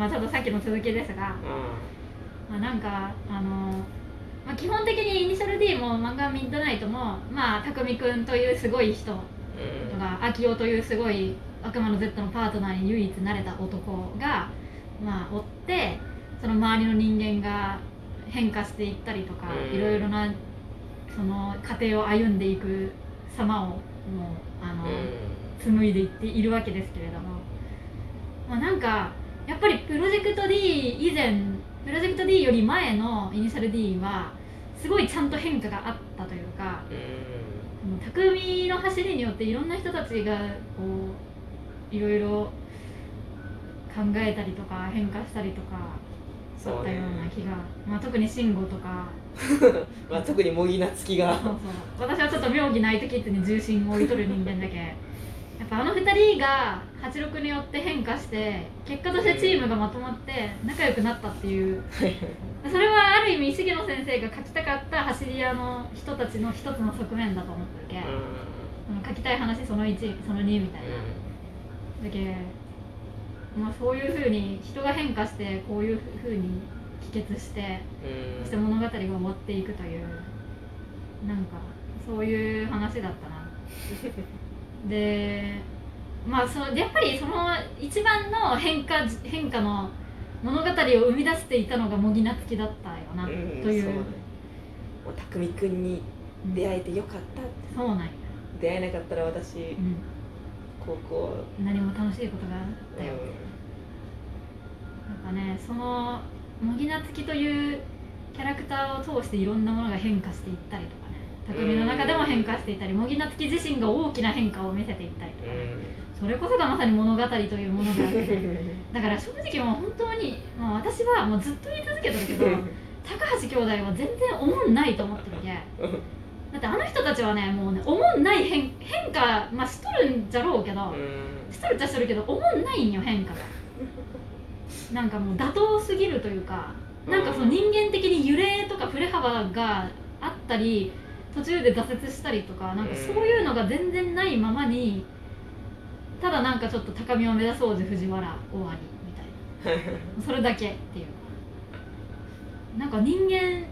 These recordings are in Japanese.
まあちょっとさっきの続きですが、まあ、なんかあの、まあ、基本的にイニシャル D も漫画ミッドナイトもまあ匠くんというすごい人とか秋夫というすごい悪魔の Z のパートナーに唯一なれた男がまあ追ってその周りの人間が変化していったりとか、うん。いろいろなその過程を歩んでいく様をもうあの、紡いでいっているわけですけれども、まあ、なんかやっぱりプロジェクト D 以前プロジェクト D より前のイニシャル D はすごいちゃんと変化があったというかもう匠の走りによっていろんな人たちがこういろいろ考えたりとか変化したりとかだったような気が、まあ、特に慎吾とか。まあ特に模擬なつきが。そうそう。私はちょっと妙義ナイトキッズに重心を置いとる人間だけやっぱあの二人が86によって変化して結果としてチームがまとまって仲良くなったっていう。それはある意味重野先生が書きたかった走り屋の人たちの一つの側面だと思ってるけ、その書きたい話その1その2みたいな、だけまあそういうふうに人が変化してこういうふうに帰結してそして物語が終わっていくというなんかそういう話だったな でまあそのやっぱりその一番の変化変化の物語を生み出していたのが茂木夏樹だったよな、という。もう匠くんにうん出会えてよかった。そうなんや、出会えなかったら私うん、高校何も楽しいことがあったよ、なん。かねその茂木夏樹というキャラクターを通していろんなものが変化していったりとかね匠の中でも変化していったり茂木夏樹自身が大きな変化を見せていったりとか。ね、それこそがまさに物語というものがあって。だから正直もう本当に、まあ、私はもうずっと言い続けてるけど高橋兄弟は全然思んないと思ってるけ。だってあの人たちはねもうね思んない変変化まあしとるんじゃろうけど、しとるっちゃしとるけど思んないんよ変化が。なんかもう妥当すぎるというかなんかその人間的に揺れとか振れ幅があったり途中で挫折したりとかなんかそういうのが全然ないままにただなんかちょっと高みを目指そうぜ藤原終わりみたいな。それだけっていうなんか人間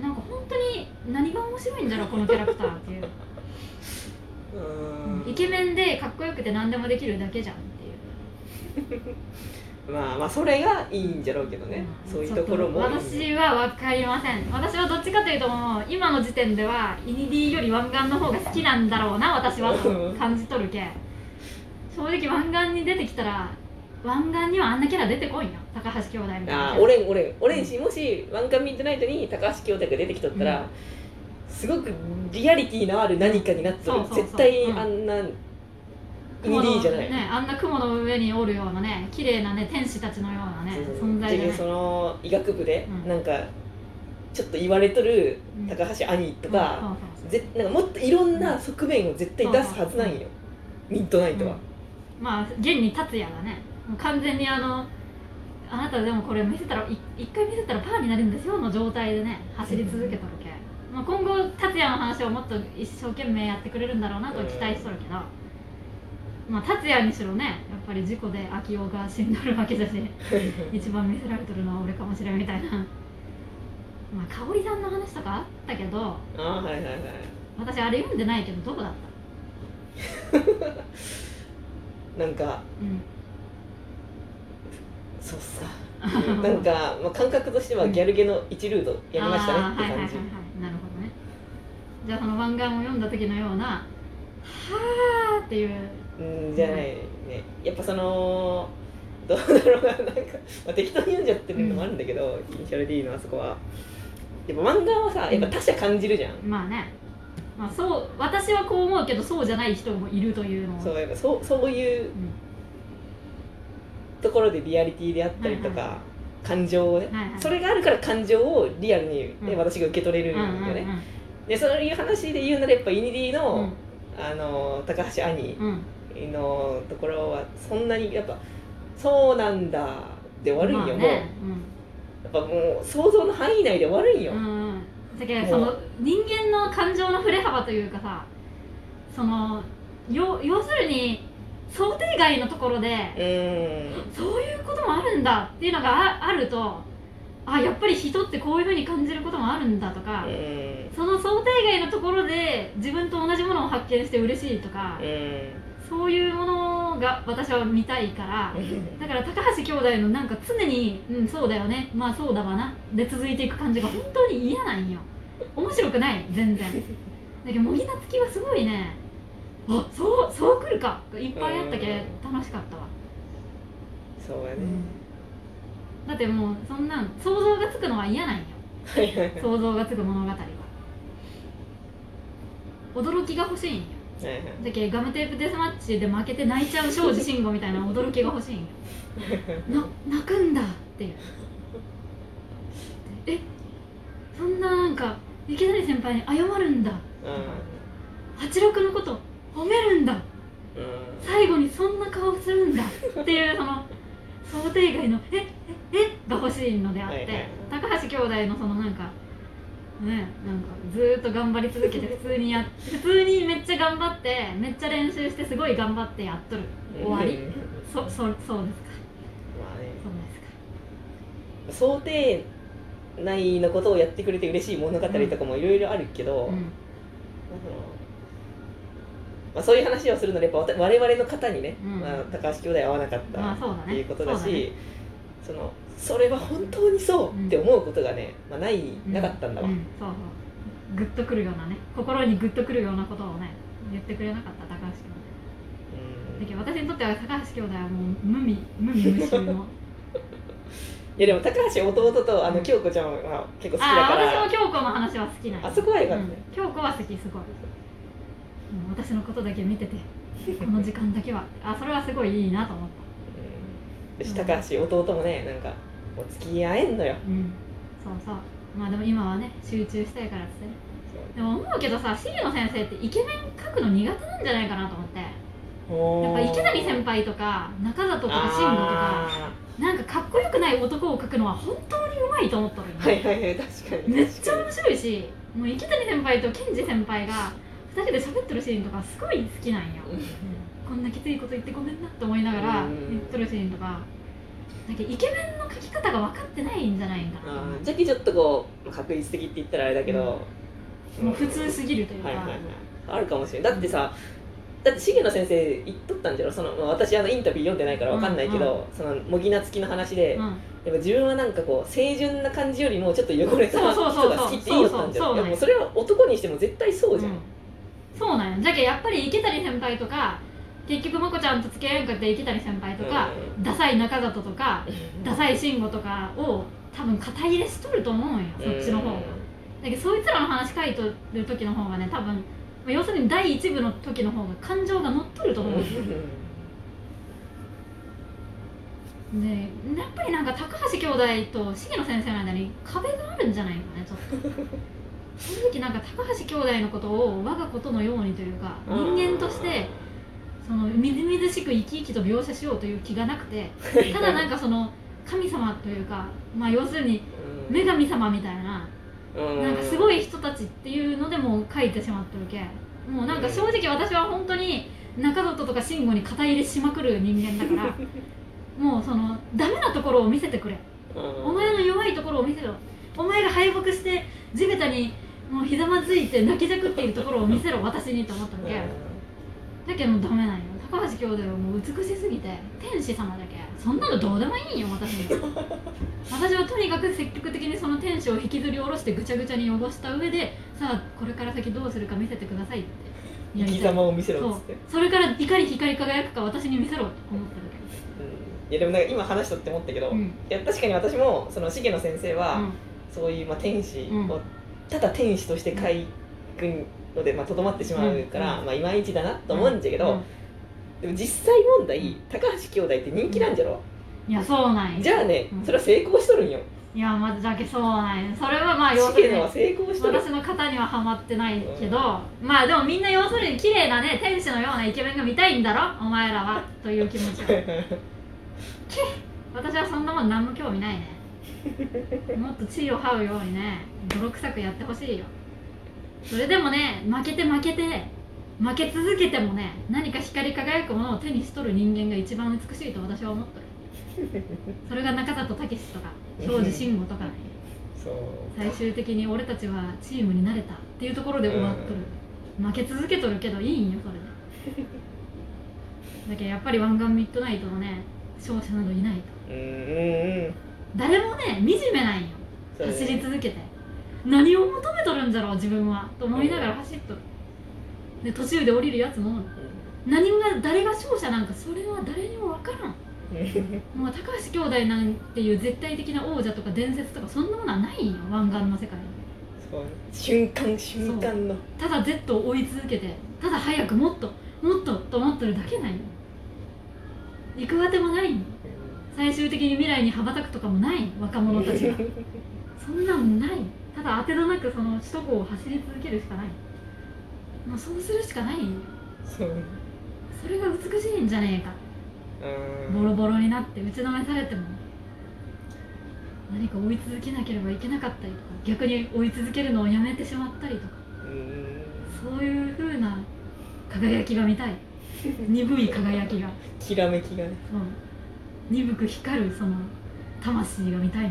なんか本当に何が面白いんだろうこのキャラクターっていう。イケメンでかっこよくて何でもできるだけじゃんっていう まあまあそれがいいんじゃろうけどね、うん、そういうところも。私は分かりません。私はどっちかというともう今の時点ではイニディより湾岸の方が好きなんだろうな私はと感じとるけ正直湾岸に出てきたら湾岸にはあんなキャラ出てこいな高橋兄弟みたいなあ俺俺俺し、うん、もし湾岸ミッドナイトに高橋兄弟が出てきとったら、うん、すごくリアリティのある何かになってる。絶対あんな、うん 2D じゃない。ねあんな雲の上におるようなね綺麗なね天使たちのようなね存在でその医学部で、なんかちょっと言われとる高橋兄とか,、ぜなんかもっといろんな側面を絶対出すはずなんよ、ミッドナイトは、まあ現に達也がね完全にあのあなたでもこれ見せたら一回見せたらパーになるんですよの状態でね走り続けとるけ、うん、まあ、今後達也の話をもっと一生懸命やってくれるんだろうなと期待しとるけど、うんまあ達也にしろねやっぱり事故で秋夫が死んどるわけだし 一番見せられとるのは俺かもしれんみたいな。まあ香織さんの話とかあったけどああはいはいはい。私あれ読んでないけどどこだった？なんかうん。そうっすか。なんか、まあ、感覚としてはギャルゲの1ルートやりましたねってあーはいはいはい感じはい。なるほどね。じゃあその漫画を読んだ時のようなはーっていううん。じゃないね。やっぱそのどうだろうな。なんか、まあ、適当に読んじゃってるのもあるんだけど、イニシャル D のあそこは。やっぱ漫画はさやっぱ他者感じるじゃん、まあね。まあそう私はこう思うけどそうじゃない人もいるというのをそうやっぱそうそういううん。ところでリアリティであったりとか、はいはい。感情をね、はいはい。それがあるから感情をリアルに、ねうん。私が受け取れるんだよね、でそういう話で言うならやっぱイニディうん。の、あの高橋兄うんうんのところはそんなにやっぱそうなんだで終わるんよ、もうやまあねっぱもう想像の範囲内で終わるんよ、うん。うんうんだけどその人間の感情の振れ幅というかさそのよ要するに想定外のところでうん。そういうこともあるんだっていうのがああるとあやっぱり人ってこういうふうに感じることもあるんだとか、うん。その想定外のところで自分と同じものを発見して嬉しいとか、そういうものが私は見たいからだから高橋兄弟のなんか常に「うんそうだよね。まあそうだわな」で続いていく感じが本当に嫌なんよ。面白くない。全然。だけど模擬なつきはすごいね。あそうそう来るか。いっぱいあったけ。楽しかったわ、そうやね。だってもうそんなん想像がつくのは嫌なんよ。想像がつく物語は。驚きが欲しいんよだけどガムテープデスマッチで負けて泣いちゃう庄司慎吾みたいな驚きが欲しいんよ。な泣くんだって。いうえそんななんか池谷先輩に謝るんだ。八六のこと褒めるんだ。うん最後にそんな顔するんだ。っていうその想定外の「えええが欲しいのであって、はいはい。高橋兄弟のそのなんかねなんかずーっと頑張り続けて普通にや普通にめっちゃ頑張ってめっちゃ練習してすごい頑張ってやっとる。終わり。うんそそそうですか。まあね。そうですか。想定内のことをやってくれて嬉しい物語とかもいろいろあるけど、うん。まあ、そういう話をするのでやっぱ我々の方にね、うん。まあ、高橋兄弟は合わなかっまあっていうことだし、そうだね。そのそれは本当にそうって思うことがね、まあ、ないなかったんだわ、うそうそう。グッとくるようなね。心にグッとくるようなことをね言ってくれなかった高橋兄弟。だけど私にとっては高橋兄弟はもう無味無味無臭の。いやでも高橋弟とあのうん。京子ちゃんは結構好きだかああら、私も京子の話は好きなんよあそこはよかったね。うん。京子は好きすごい。私のことだけ見ててこの時間だけは。あそれはすごいいいなと思った。うん、私高橋弟もねなんかもう付き合えんのよ。うん。そうそう。まあでも今はね集中したいからってね。でも思うけどさ重野先生ってイケメン描くの苦手なんじゃないかなと思って。やっぱ池谷先輩とか中里とか慎吾とかあなんかかっこよくない男を描くのは本当にうまいと思ったのよ、ーはいはいはい確かに。めっちゃ確面白いしもう池谷先輩と健二先輩が2人で喋ってるシーンとかすごい好きなんよ。こんなきついこと言ってごめんなって思いながらうん。言ってるシーンとかなんかイケメンの描き方が分かってないんじゃないんかなあーじゃきちょっとこう確率的って言ったらあれだけど、もう普通すぎるというか、はいはいはい。あるかもしれないだってさだって重野先生言っとったんじゃろ？その、まあ、私あのインタビュー読んでないからわかんないけど、その模擬なつきの話で、うん。やっぱ自分はなんかこう清純な感じよりもちょっと汚れた人が好きって言いよったんじゃろ？いやもうそれは男にしても絶対そうじゃん、うん。そうなんよ。じゃけやっぱり池谷先輩とか結局まこちゃんと付き合えんかった池谷先輩とか、うん。ダサい中里とかダサい慎吾とかを多分肩入れしとると思うんよそっちの方。が、だけどそいつらの話書いとる時の方がね多分まあ要するに第一部の時の方が感情が乗っとると思う。ん。よでやっぱりなんか高橋兄弟と重野先生の間に壁があるんじゃないかねちょっと。正直なんか高橋兄弟のことを我がことのようにというか人間としてそのみずみずしく生き生きと描写しようという気がなくて ただなんかその神様というかまあ要するに女神様みたいななんかすごいい人たちっていうのでも書いてしまってるけもうなんか正直私は本当に中里とか慎吾に肩入れしまくる人間だから もうそのダメなところを見せてくれ。お前の弱いところを見せろ。お前が敗北して地べたにもうひざまずいて泣きじゃくっているところを見せろ私にと思ったのけだけどダメなんよ。高橋兄弟はもう美しすぎて天使様だけ。そんなのどうでもいいんよ私に 私はとにかく積極的にその天使を引きずり下ろしてぐちゃぐちゃに汚した上でさあこれから先どうするか見せてくださいって。生き様を見せろっつってそれからいかに光り輝くか私に見せろと思ってるうん。いやでもなんか今話しとって思ったけど、うん。いや確かに私もその重野先生は、うん。そういうまあ天使うん。をただ天使として描くのでまあとどまってしまうから、うんまあいまいちだなと思うんじゃけど、うんでも実際問題高橋兄弟って人気なんじゃろ、いやそうなんよじゃあね、うん。それは成功しとるんよ。いやまずだけそうなんよそれはまあ要するに私の型にはハマってないけど、まあでもみんな要するに綺麗なね天使のようなイケメンが見たいんだろお前らはという気持ちは。私はそんなもん何も興味ないね。もっと地位を這うようにね泥臭くやってほしいよそれでもね負けて負けて負け続けてもね何か光り輝くものを手にしとる人間が一番美しいと私は思っとる。それが中里武史とか庄司慎吾とかね最終的に俺たちはチームになれたっていうところで終わっとる。負け続けとるけどいいんよそれで。だけどやっぱり湾岸ミッドナイトのね勝者などいないと。うんうんうん。誰もね惨めないんよ走り続けて何を求めとるんじゃろう自分はと思いながら走っとる。で途中で降りるやつも何が誰が勝者なんかそれは誰にも分からん。もう高橋兄弟なんていう絶対的な王者とか伝説とかそんなものはないんよ湾岸の世界に。瞬間瞬間の。ただ Z を追い続けてただ早くもっともっとと思ってるだけなんよ行く当てもないんよ最終的に未来に羽ばたくとかもないん若者たちが そんなんないただ当てのなくその首都高を走り続けるしかない。もうそうするしかないそう。それが美しいんじゃねえか。うん。ボロボロになって打ちのめされても。何か追い続けなければいけなかったりとか逆に追い続けるのをやめてしまったりとか。うん。そういう風な輝きが見たい。鈍い輝きが。きらめきがね。そう鈍く光るその魂が見たいの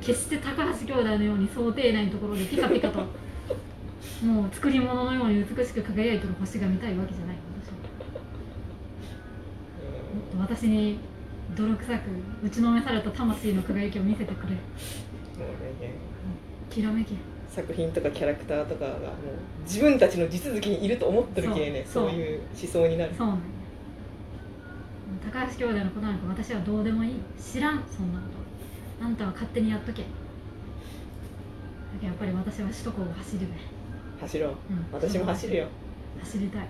決して高橋兄弟のように想定内のところでピカピカと もう作り物のように美しく輝いてる星が見たいわけじゃない私はもっと私に泥臭く打ちのめされた魂の輝きを見せてくれ。もうね。きらめき作品とかキャラクターとかがもう自分たちの地続きにいると思ってるけね。そそう。ういう思想になる。そうなんだ高橋兄弟のことなんか私はどうでもいい。知らんそんなことあんたは勝手にやっとけ。だけどやっぱり私は首都高を走るべ、走ろう。うん。私も走るよ。走りたい